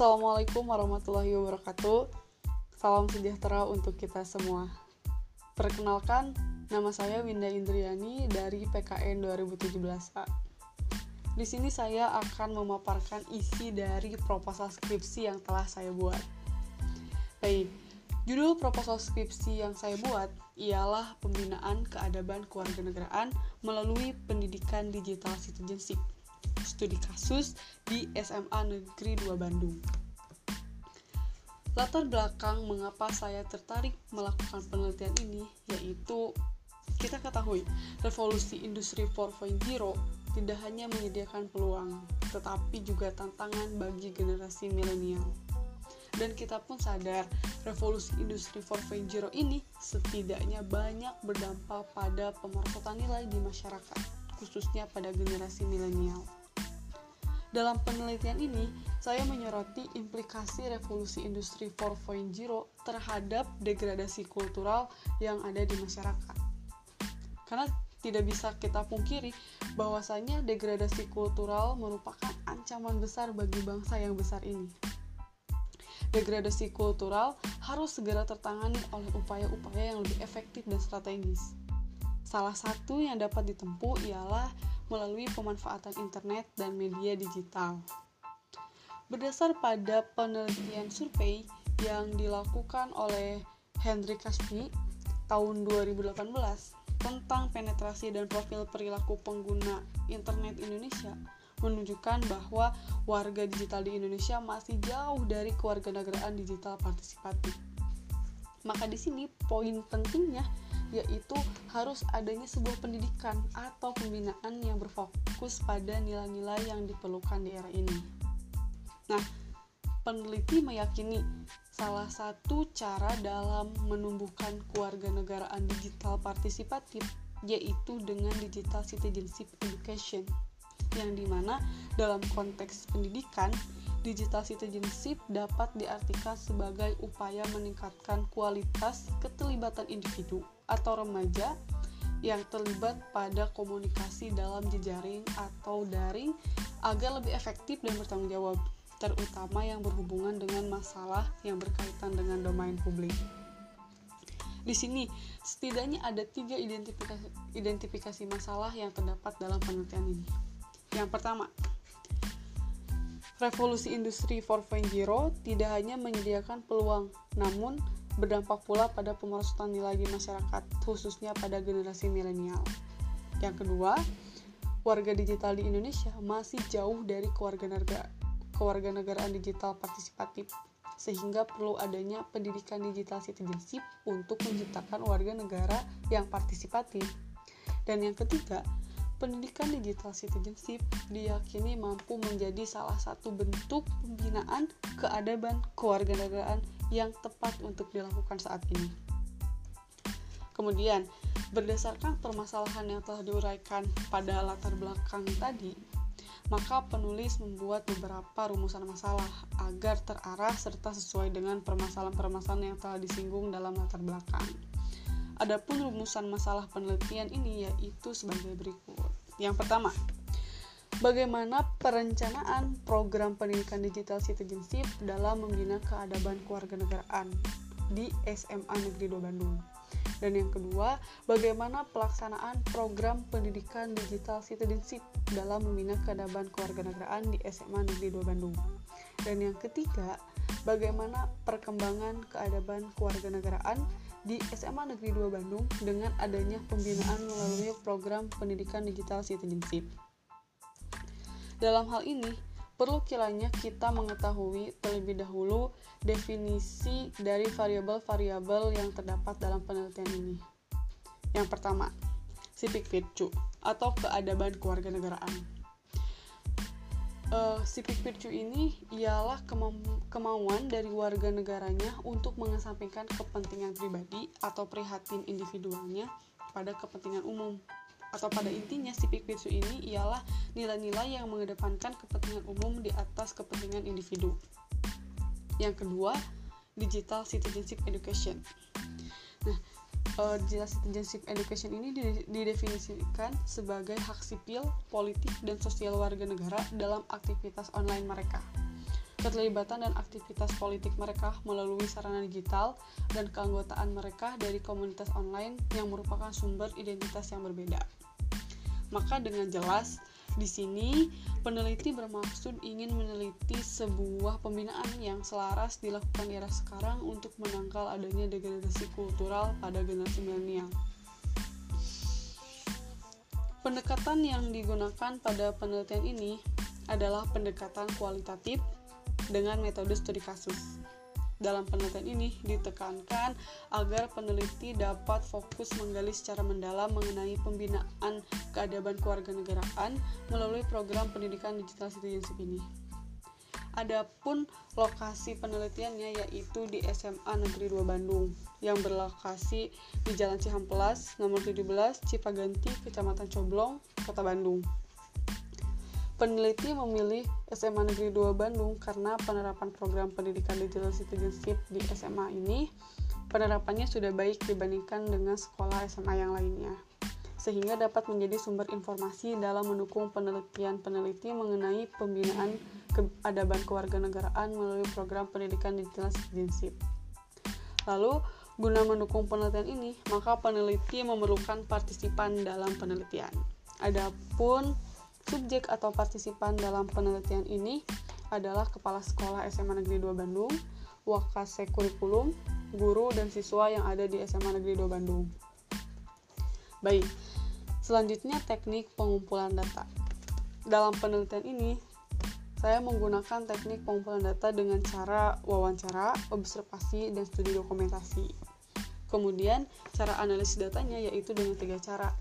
Assalamualaikum warahmatullahi wabarakatuh. Salam sejahtera untuk kita semua. Perkenalkan, nama saya Winda Indriani dari PKN 2017A. Di sini saya akan memaparkan isi dari proposal skripsi yang telah saya buat. Baik, judul proposal skripsi yang saya buat ialah pembinaan keadaban kewarganegaraan melalui pendidikan digital citizenship studi kasus di SMA Negeri 2 Bandung. Latar belakang mengapa saya tertarik melakukan penelitian ini yaitu kita ketahui revolusi industri 4.0 tidak hanya menyediakan peluang, tetapi juga tantangan bagi generasi milenial. Dan kita pun sadar, revolusi industri 4.0 ini setidaknya banyak berdampak pada pemerosotan nilai di masyarakat, khususnya pada generasi milenial. Dalam penelitian ini, saya menyoroti implikasi revolusi industri 4.0 terhadap degradasi kultural yang ada di masyarakat. Karena tidak bisa kita pungkiri bahwasanya degradasi kultural merupakan ancaman besar bagi bangsa yang besar ini. Degradasi kultural harus segera tertangani oleh upaya-upaya yang lebih efektif dan strategis. Salah satu yang dapat ditempuh ialah melalui pemanfaatan internet dan media digital. Berdasar pada penelitian survei yang dilakukan oleh Henry Kaspi tahun 2018 tentang penetrasi dan profil perilaku pengguna internet Indonesia menunjukkan bahwa warga digital di Indonesia masih jauh dari kewarganegaraan digital partisipatif. Maka di sini poin pentingnya yaitu harus adanya sebuah pendidikan atau pembinaan yang berfokus pada nilai-nilai yang diperlukan di era ini. Nah, peneliti meyakini salah satu cara dalam menumbuhkan kewarganegaraan digital partisipatif yaitu dengan digital citizenship education yang di mana dalam konteks pendidikan digital citizenship dapat diartikan sebagai upaya meningkatkan kualitas keterlibatan individu atau remaja yang terlibat pada komunikasi dalam jejaring atau daring agar lebih efektif dan bertanggung jawab, terutama yang berhubungan dengan masalah yang berkaitan dengan domain publik. Di sini, setidaknya ada tiga identifikasi, identifikasi masalah yang terdapat dalam penelitian ini. Yang pertama, revolusi industri 4.0 tidak hanya menyediakan peluang, namun berdampak pula pada pemerosotan nilai di masyarakat, khususnya pada generasi milenial. Yang kedua, warga digital di Indonesia masih jauh dari kewarganegaraan digital partisipatif, sehingga perlu adanya pendidikan digital citizenship untuk menciptakan warga negara yang partisipatif. Dan yang ketiga, pendidikan digital citizenship diyakini mampu menjadi salah satu bentuk pembinaan keadaban kewarganegaraan yang tepat untuk dilakukan saat ini. Kemudian, berdasarkan permasalahan yang telah diuraikan pada latar belakang tadi, maka penulis membuat beberapa rumusan masalah agar terarah serta sesuai dengan permasalahan-permasalahan yang telah disinggung dalam latar belakang. Adapun rumusan masalah penelitian ini yaitu sebagai berikut. Yang pertama, Bagaimana perencanaan program pendidikan digital citizenship dalam membina keadaban kewarganegaraan di SMA Negeri 2 Bandung? Dan yang kedua, bagaimana pelaksanaan program pendidikan digital citizenship dalam membina keadaban kewarganegaraan di SMA Negeri 2 Bandung? Dan yang ketiga, bagaimana perkembangan keadaban kewarganegaraan di SMA Negeri 2 Bandung dengan adanya pembinaan melalui program pendidikan digital citizenship. Dalam hal ini, perlu kiranya kita mengetahui terlebih dahulu definisi dari variabel-variabel yang terdapat dalam penelitian ini. Yang pertama, civic virtue atau keadaban kewarganegaraan. Uh, civic virtue ini ialah kemauan dari warga negaranya untuk mengesampingkan kepentingan pribadi atau prihatin individualnya pada kepentingan umum atau pada intinya civic virtue ini ialah nilai-nilai yang mengedepankan kepentingan umum di atas kepentingan individu. Yang kedua, digital citizenship education. Uh, digital citizenship education ini didefinisikan sebagai hak sipil, politik, dan sosial warga negara dalam aktivitas online mereka. keterlibatan dan aktivitas politik mereka melalui sarana digital, dan keanggotaan mereka dari komunitas online yang merupakan sumber identitas yang berbeda. Maka dengan jelas, di sini peneliti bermaksud ingin meneliti sebuah pembinaan yang selaras dilakukan di era sekarang untuk menangkal adanya degradasi kultural pada generasi milenial. Pendekatan yang digunakan pada penelitian ini adalah pendekatan kualitatif dengan metode studi kasus. Dalam penelitian ini ditekankan agar peneliti dapat fokus menggali secara mendalam mengenai pembinaan keadaban kewarganegaraan melalui program pendidikan digital citizenship ini. Adapun lokasi penelitiannya yaitu di SMA Negeri 2 Bandung yang berlokasi di Jalan Cihampelas nomor 17 Cipaganti Kecamatan Coblong Kota Bandung. Peneliti memilih SMA Negeri 2 Bandung karena penerapan program pendidikan digital citizenship di SMA ini penerapannya sudah baik dibandingkan dengan sekolah SMA yang lainnya sehingga dapat menjadi sumber informasi dalam mendukung penelitian peneliti mengenai pembinaan keadaban kewarganegaraan melalui program pendidikan digital citizenship. Lalu, guna mendukung penelitian ini, maka peneliti memerlukan partisipan dalam penelitian. Adapun subjek atau partisipan dalam penelitian ini adalah kepala sekolah SMA Negeri 2 Bandung, wakase kurikulum, guru dan siswa yang ada di SMA Negeri 2 Bandung. Baik, Selanjutnya teknik pengumpulan data. Dalam penelitian ini, saya menggunakan teknik pengumpulan data dengan cara wawancara, observasi, dan studi dokumentasi. Kemudian, cara analisis datanya yaitu dengan tiga cara.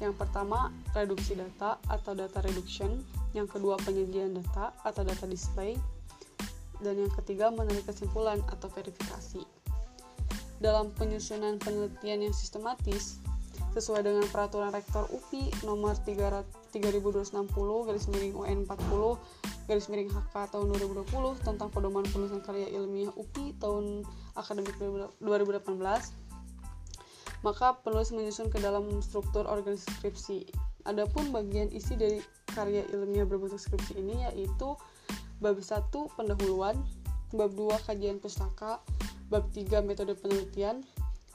Yang pertama, reduksi data atau data reduction. Yang kedua, penyajian data atau data display. Dan yang ketiga, menarik kesimpulan atau verifikasi. Dalam penyusunan penelitian yang sistematis, sesuai dengan peraturan rektor UPI nomor 3260 garis miring UN 40 garis miring HK tahun 2020 tentang pedoman penulisan karya ilmiah UPI tahun akademik 2018 maka penulis menyusun ke dalam struktur organisasi skripsi. Adapun bagian isi dari karya ilmiah berbentuk skripsi ini yaitu bab 1 pendahuluan, bab 2 kajian pustaka, bab 3 metode penelitian,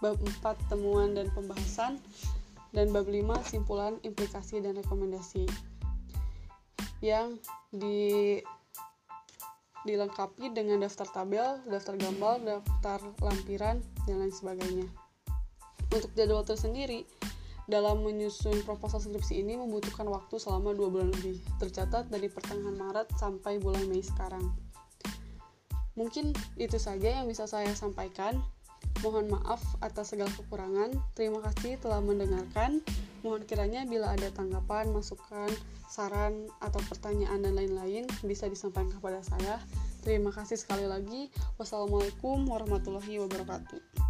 bab 4 temuan dan pembahasan, dan bab 5 simpulan, implikasi, dan rekomendasi yang di dilengkapi dengan daftar tabel, daftar gambar, daftar lampiran, dan lain sebagainya. Untuk jadwal tersendiri, dalam menyusun proposal skripsi ini membutuhkan waktu selama dua bulan lebih, tercatat dari pertengahan Maret sampai bulan Mei sekarang. Mungkin itu saja yang bisa saya sampaikan. Mohon maaf atas segala kekurangan. Terima kasih telah mendengarkan. Mohon kiranya bila ada tanggapan, masukan, saran, atau pertanyaan dan lain-lain bisa disampaikan kepada saya. Terima kasih sekali lagi. Wassalamualaikum warahmatullahi wabarakatuh.